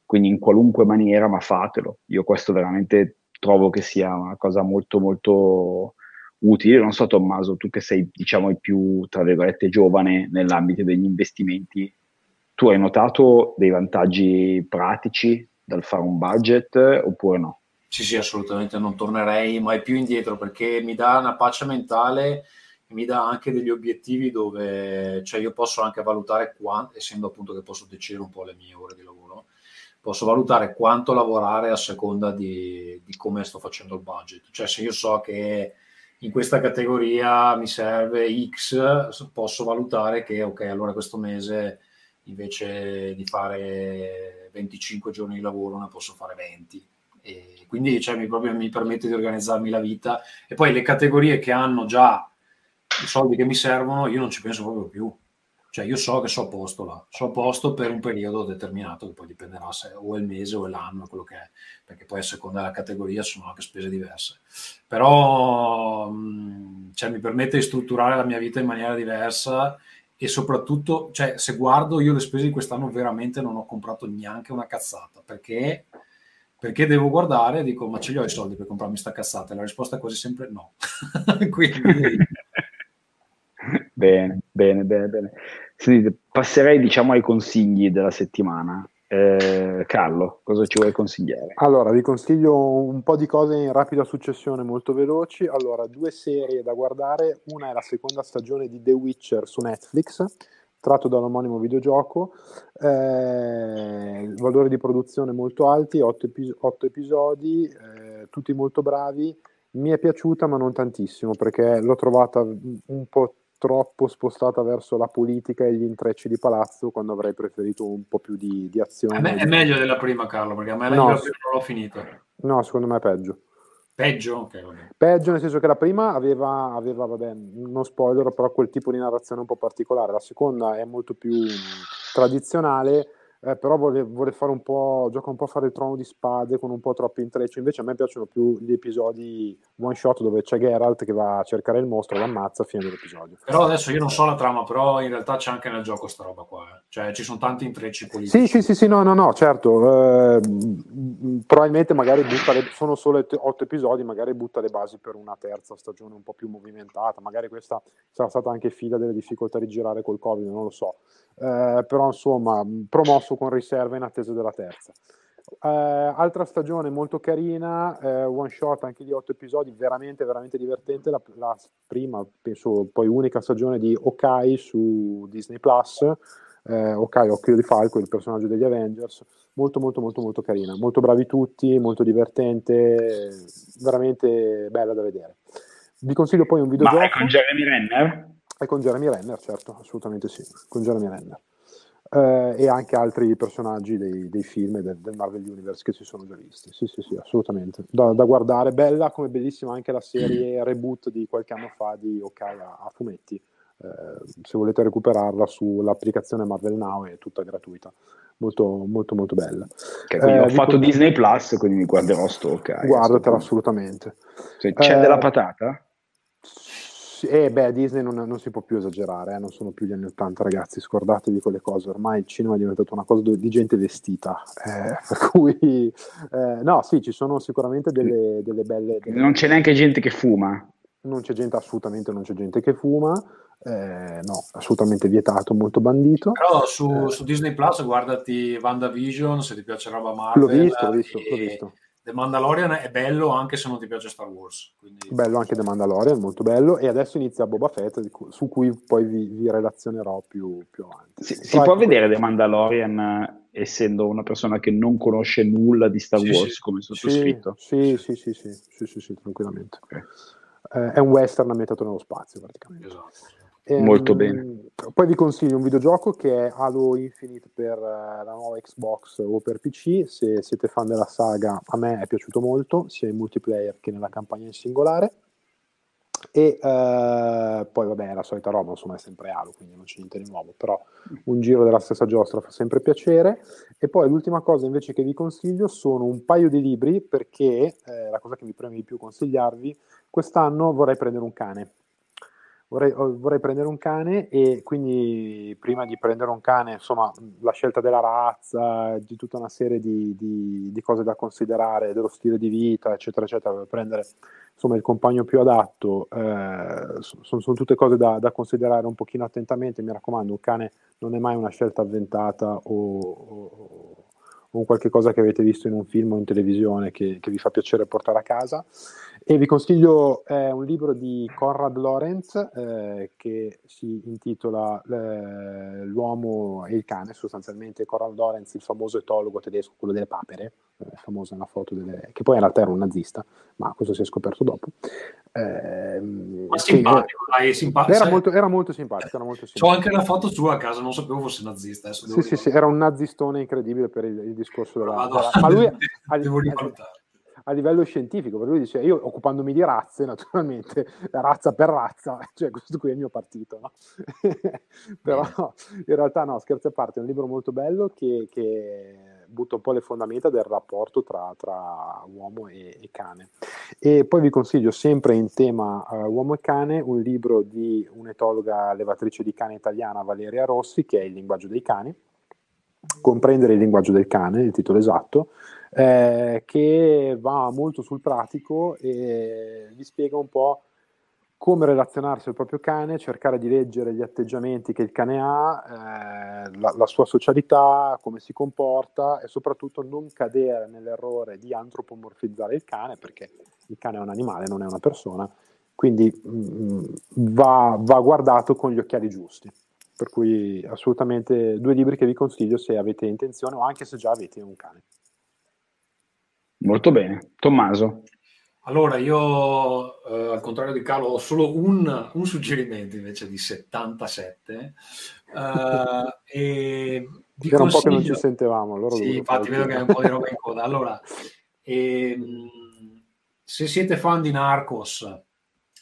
quindi in qualunque maniera, ma fatelo. Io questo veramente trovo che sia una cosa molto molto utile. Non so Tommaso, tu che sei diciamo il più, tra virgolette, giovane nell'ambito degli investimenti, tu hai notato dei vantaggi pratici dal fare un budget oppure no? Sì, sì, assolutamente non tornerei mai più indietro perché mi dà una pace mentale mi dà anche degli obiettivi dove cioè io posso anche valutare quanto, essendo appunto che posso decidere un po' le mie ore di lavoro, posso valutare quanto lavorare a seconda di, di come sto facendo il budget. Cioè se io so che in questa categoria mi serve X, posso valutare che ok, allora questo mese invece di fare 25 giorni di lavoro ne posso fare 20. E quindi cioè, mi, proprio, mi permette di organizzarmi la vita. E poi le categorie che hanno già i soldi che mi servono, io non ci penso proprio più. Cioè io so che so a posto là, so a posto per un periodo determinato, che poi dipenderà se o è il mese o è l'anno, quello che è, perché poi a seconda della categoria sono anche spese diverse. Però cioè, mi permette di strutturare la mia vita in maniera diversa e soprattutto, cioè, se guardo io le spese di quest'anno veramente non ho comprato neanche una cazzata perché, perché devo guardare e dico ma ce li ho i soldi per comprarmi sta cazzata e la risposta è quasi sempre no quindi bene bene bene bene Sentite, passerei diciamo ai consigli della settimana eh, Carlo, cosa ci vuoi consigliare? Allora, vi consiglio un po' di cose in rapida successione, molto veloci. Allora, due serie da guardare. Una è la seconda stagione di The Witcher su Netflix, tratto dall'omonimo videogioco. Eh, valori di produzione molto alti, otto, epi- otto episodi, eh, tutti molto bravi. Mi è piaciuta, ma non tantissimo, perché l'ho trovata un po' troppo spostata verso la politica e gli intrecci di palazzo quando avrei preferito un po' più di, di azione. Me- è meglio della prima, Carlo, perché a me la no, non l'ho finita. No, secondo me è peggio. Peggio? Okay, peggio nel senso che la prima aveva, aveva, vabbè, non spoiler, però quel tipo di narrazione un po' particolare. La seconda è molto più tradizionale eh, però vuole, vuole, fare un po', gioca un po' a fare il trono di spade con un po' troppi intrecci. Invece a me piacciono più gli episodi one shot dove c'è Geralt che va a cercare il mostro, l'ammazza a fine dell'episodio. Però adesso io non so la trama, però in realtà c'è anche nel gioco sta roba qua. Eh. Cioè ci sono tanti intrecci politici. Sì, sì, sì, sì no, no, no, certo. Eh, probabilmente magari butta le, sono solo otto episodi, magari butta le basi per una terza stagione un po' più movimentata. Magari questa sarà stata anche figlia delle difficoltà di girare col Covid, non lo so. Eh, però insomma promosso con riserva in attesa della terza. Eh, altra stagione molto carina, eh, one shot anche di otto episodi, veramente veramente divertente, la, la, prima, penso poi unica stagione di Okai su Disney Plus, eh, Okai Occhio di Falco, il personaggio degli Avengers, molto molto molto molto carina, molto bravi tutti, molto divertente, veramente bella da vedere. Vi consiglio poi un videogioco. Ma è con Jeremy Renner? E con Jeremy Renner, certo, assolutamente sì, con Jeremy Renner. Eh, e anche altri personaggi dei, dei film del, del, Marvel Universe che si sono già visti. Sì, sì, sì, assolutamente. Da, da, guardare, bella come bellissima anche la serie reboot di qualche anno fa di Ok a, a fumetti, eh, se volete recuperarla sull'applicazione Marvel Now è tutta gratuita molto molto molto bella okay, quindi eh, ho fatto Disney Plus quindi mi guarderò sto okay, guardatela assolutamente cioè, c'è eh, della patata? Eh beh, Disney non, non, si può più esagerare, eh? non sono più gli anni Ottanta, ragazzi, scordatevi quelle cose, ormai il cinema è diventato una cosa di gente vestita, eh, per cui eh, no, sì, ci sono sicuramente delle, delle belle... Delle... Non c'è neanche gente che fuma? Non c'è gente, assolutamente non c'è gente che fuma, eh, no, assolutamente vietato, molto bandito. Però su, eh. su Disney Plus guardati WandaVision, se ti piace roba Marvel. L'ho visto, l'ho visto, l'ho visto The Mandalorian è bello anche se non ti piace Star Wars. Quindi... Bello anche The Mandalorian, molto bello. E adesso inizia Boba Fett, su cui poi vi, vi relazionerò più, più avanti. Si, si può vedere The Mandalorian essendo una persona che non conosce nulla di Star sì, Wars sì. come sottoscritto? Sì, sì, sì, sì, sì, sì, sì tranquillamente. Okay. Eh, è un western ambientato nello spazio praticamente. Esatto. Molto ehm, bene. Poi vi consiglio un videogioco che è Halo Infinite per uh, la nuova Xbox o per PC. Se siete fan della saga, a me è piaciuto molto, sia in multiplayer che nella campagna in singolare. E uh, poi, vabbè, è la solita roba, insomma, è sempre Halo, quindi non c'è niente di nuovo. Però un giro della stessa giostra fa sempre piacere. E poi l'ultima cosa invece che vi consiglio sono un paio di libri, perché eh, la cosa che mi preme di più consigliarvi, quest'anno vorrei prendere un cane vorrei, vorrei, prendere un cane e quindi prima di prendere un cane, insomma, la scelta della razza, di tutta una serie di, di, di cose da considerare, dello stile di vita, eccetera, eccetera, per prendere insomma il compagno più adatto, eh, sono, sono, tutte cose da, da, considerare un pochino attentamente, mi raccomando, un cane non è mai una scelta avventata o, o o qualche cosa che avete visto in un film o in televisione che, che vi fa piacere portare a casa. E vi consiglio eh, un libro di Conrad Lorenz eh, che si intitola eh, L'uomo e il cane, sostanzialmente Conrad Lorenz, il famoso etologo tedesco, quello delle papere, eh, famosa una foto delle, che poi in realtà era un nazista, ma questo si è scoperto dopo. Eh, ma simpatico, dai, simpatico. Era, molto, era molto simpatico. Era molto simpatico. C'ho anche la foto sua a casa, non sapevo fosse nazista. Sì, sì, sì, era un nazistone incredibile per il, il discorso della... della ma lui... devo rivalutare a livello scientifico, perché lui dice io occupandomi di razze, naturalmente, razza per razza, cioè questo qui è il mio partito, no? però in realtà no, scherzi a parte, è un libro molto bello che, che butta un po' le fondamenta del rapporto tra, tra uomo e, e, cane. E poi vi consiglio sempre in tema uh, uomo e cane un libro di un'etologa levatrice di cane italiana, Valeria Rossi, che è Il linguaggio dei cani, comprendere il linguaggio del cane, il titolo esatto, eh, che va molto sul pratico e vi spiega un po' come relazionarsi al proprio cane, cercare di leggere gli atteggiamenti che il cane ha, eh, la, la, sua socialità, come si comporta e soprattutto non cadere nell'errore di antropomorfizzare il cane, perché il cane è un animale, non è una persona, quindi mh, mm, va, va guardato con gli occhiali giusti. Per cui assolutamente due libri che vi consiglio se avete intenzione o anche se già avete un cane. Molto bene. Tommaso. Allora, io eh, al contrario di Carlo ho solo un, un suggerimento invece di 77. Eh, e vi Era un po' che non ci sentevamo. Allora sì, infatti vedo che hai un po' di roba in coda. Allora, ehm, se siete fan di Narcos,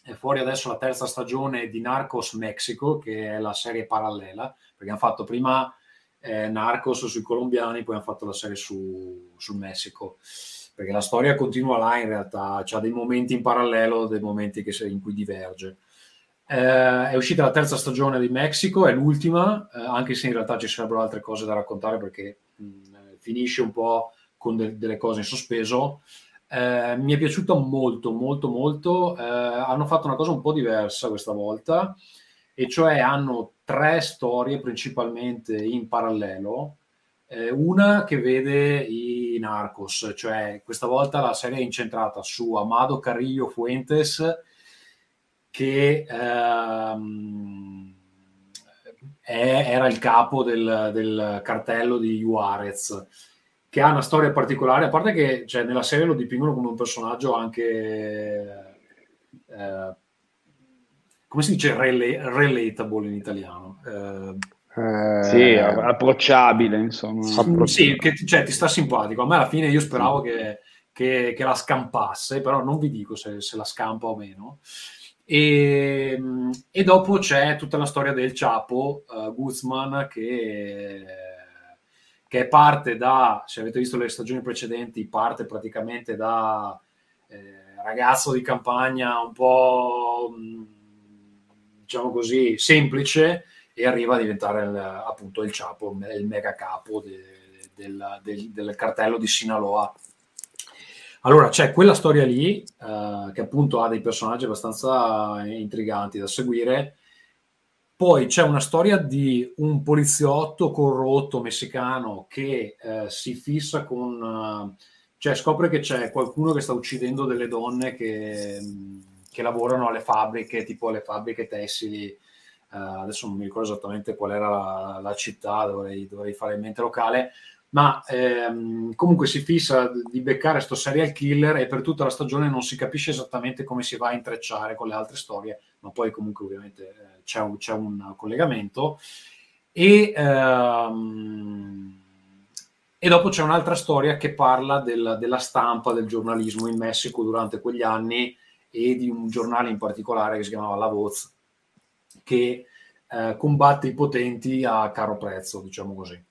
è fuori adesso la terza stagione di Narcos Mexico, che è la serie parallela, perché hanno fatto prima eh, Narcos sui colombiani, poi hanno fatto la serie su, sul Messico perché la storia continua là in realtà, ha dei momenti in parallelo, dei momenti che, in cui diverge. Eh, è uscita la terza stagione di Mexico, è l'ultima, eh, anche se in realtà ci sarebbero altre cose da raccontare perché mh, finisce un po' con de- delle cose in sospeso. Eh, mi è piaciuto molto, molto, molto. Eh, hanno fatto una cosa un po' diversa questa volta, e cioè hanno tre storie principalmente in parallelo eh, una che vede i Narcos, cioè questa volta la serie è incentrata su Amado Carrillo Fuentes, che ehm, è, era il capo del, del, cartello di Juarez, che ha una storia particolare, a parte che cioè, nella serie lo dipingono come un personaggio anche... Eh, come si dice rela- relatable in italiano? Eh, eh, sì, approcciabile, insomma. Approcciabile. Sì, che cioè, ti sta simpatico. A me alla fine io speravo che, che, che la scampasse, però non vi dico se, se la scampa o meno. E, e, dopo c'è tutta la storia del Ciapo, uh, Guzman, che, che parte da, se avete visto le stagioni precedenti, parte praticamente da eh, ragazzo di campagna un po', diciamo così, semplice e arriva a diventare il, appunto il Ciapo, il mega capo de, del, del, del cartello di Sinaloa allora, c'è quella storia lì, eh, che appunto ha dei personaggi abbastanza intriganti da seguire. Poi c'è una storia di un poliziotto corrotto messicano che eh, si fissa con... Uh, cioè scopre che c'è qualcuno che sta uccidendo delle donne che, che lavorano alle fabbriche, tipo alle fabbriche tessili. Uh, adesso non mi ricordo esattamente qual era la, la città, dovrei, dovrei fare in mente locale, ma ehm, comunque si fissa di beccare questo serial killer e per tutta la stagione non si capisce esattamente come si va a intrecciare con le altre storie, ma poi comunque ovviamente eh, c'è, un, c'è, un, collegamento. E, ehm, e, dopo c'è un'altra storia che parla del, della stampa, del giornalismo in Messico durante quegli anni e di un giornale in particolare che si chiamava La Voz, che eh, combatte i potenti a caro prezzo, diciamo così.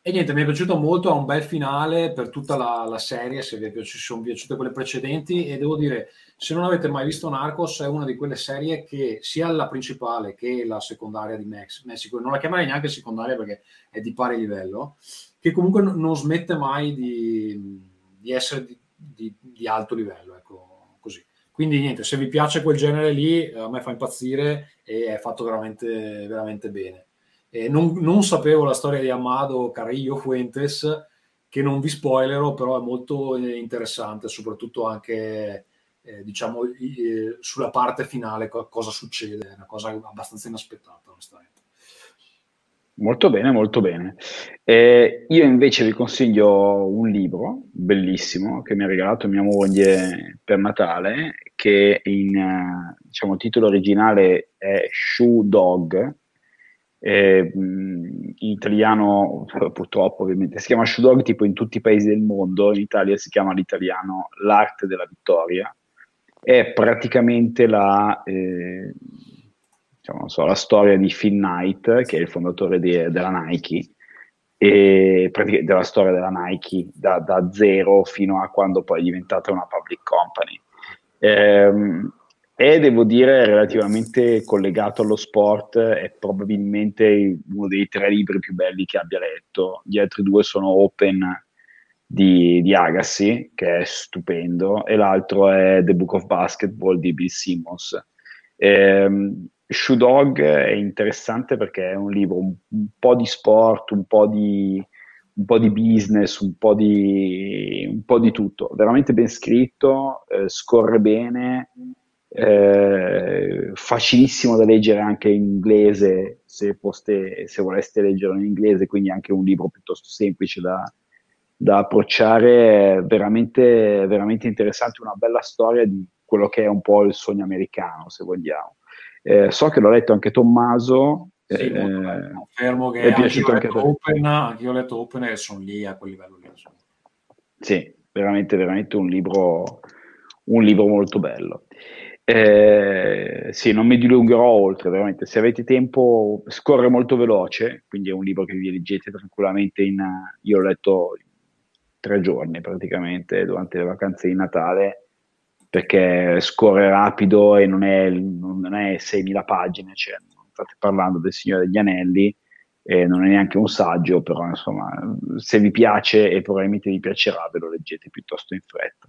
E niente, mi è piaciuto molto, ha un bel finale per tutta la, la serie, se vi è piaciuto, sono piaciute quelle precedenti e devo dire, se non avete mai visto Narcos è una di quelle serie che sia la principale che la secondaria di Mex- Messico, non la chiamerei neanche secondaria perché è di pari livello, che comunque non smette mai di, di essere di, di, di, alto livello, ecco. Quindi niente, se vi piace quel genere lì, a me fa impazzire e è fatto veramente, veramente bene. Eh, non, non, sapevo la storia di Amado Carrillo Fuentes, che non vi spoilerò, però è molto eh, interessante, soprattutto anche eh, diciamo eh, sulla parte finale co- cosa succede, è una cosa abbastanza inaspettata, onestamente. Molto bene, molto bene. Eh, io invece vi consiglio un libro bellissimo che mi ha regalato mia moglie per Natale, che in eh, diciamo, titolo originale è Shoe Dog, eh, in italiano purtroppo ovviamente si chiama Shoe Dog tipo in tutti i paesi del mondo, in Italia si chiama l'italiano L'arte della vittoria, è praticamente la, eh, diciamo, so, la storia di Phil Knight, che è il fondatore di, della Nike, e della storia della Nike da, da, zero fino a quando poi è diventata una public company. Eh, e devo dire relativamente collegato allo sport, è probabilmente uno dei tre libri più belli che abbia letto. Gli altri due sono Open di, di Agassi, che è stupendo, e l'altro è The Book of Basketball di Bill Simmons. Ehm, Shoe Dog è interessante perché è un libro un, un po' di sport, un po' di, un po' di business, un po' di, un po' di tutto. Veramente ben scritto, eh, scorre bene eh, facilissimo da leggere anche in inglese se, poste, se voleste leggerlo in inglese, quindi anche un libro piuttosto semplice da, da approcciare, veramente, veramente interessante, una bella storia di quello che è un po' il sogno americano, se vogliamo. Eh, so che l'ho letto anche Tommaso. Sì, eh, confermo che è piaciuto anche a Open, anche io ho letto Open e sono lì a quel livello lì. Insomma. Sì, veramente, veramente un libro, un libro molto bello. Eh, sì, non mi dilungherò oltre, veramente. Se avete tempo, scorre molto veloce, quindi è un libro che vi leggete tranquillamente in... Io l'ho letto tre giorni praticamente durante le vacanze di Natale, perché scorre rapido e non è, non è 6.000 pagine, cioè, state parlando del Signore degli Anelli, eh, non è neanche un saggio, però insomma, se vi piace e probabilmente vi piacerà, ve lo leggete piuttosto in fretta.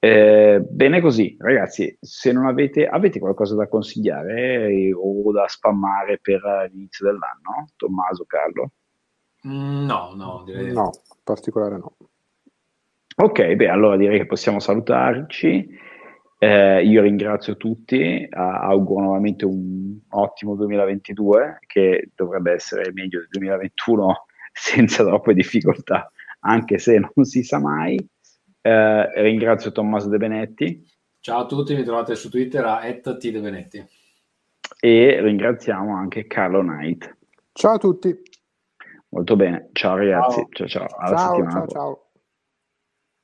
Eh, bene così, ragazzi, se non avete, avete qualcosa da consigliare eh, o da spammare per l'inizio dell'anno, Tommaso, Carlo? Mm, no, no, direi no, particolare no. Ok, beh, allora direi che possiamo salutarci. Eh, io ringrazio tutti, auguro nuovamente un ottimo 2022 che dovrebbe essere meglio del 2021 senza troppe difficoltà, anche se non si sa mai. Eh, ringrazio Tommaso De Benetti. Ciao a tutti, mi trovate su Twitter a @tdebenetti. E ringraziamo anche Carlo Knight. Ciao a tutti. Molto bene, ciao ragazzi, ciao ciao, ciao alla ciao, settimana. Ciao ciao.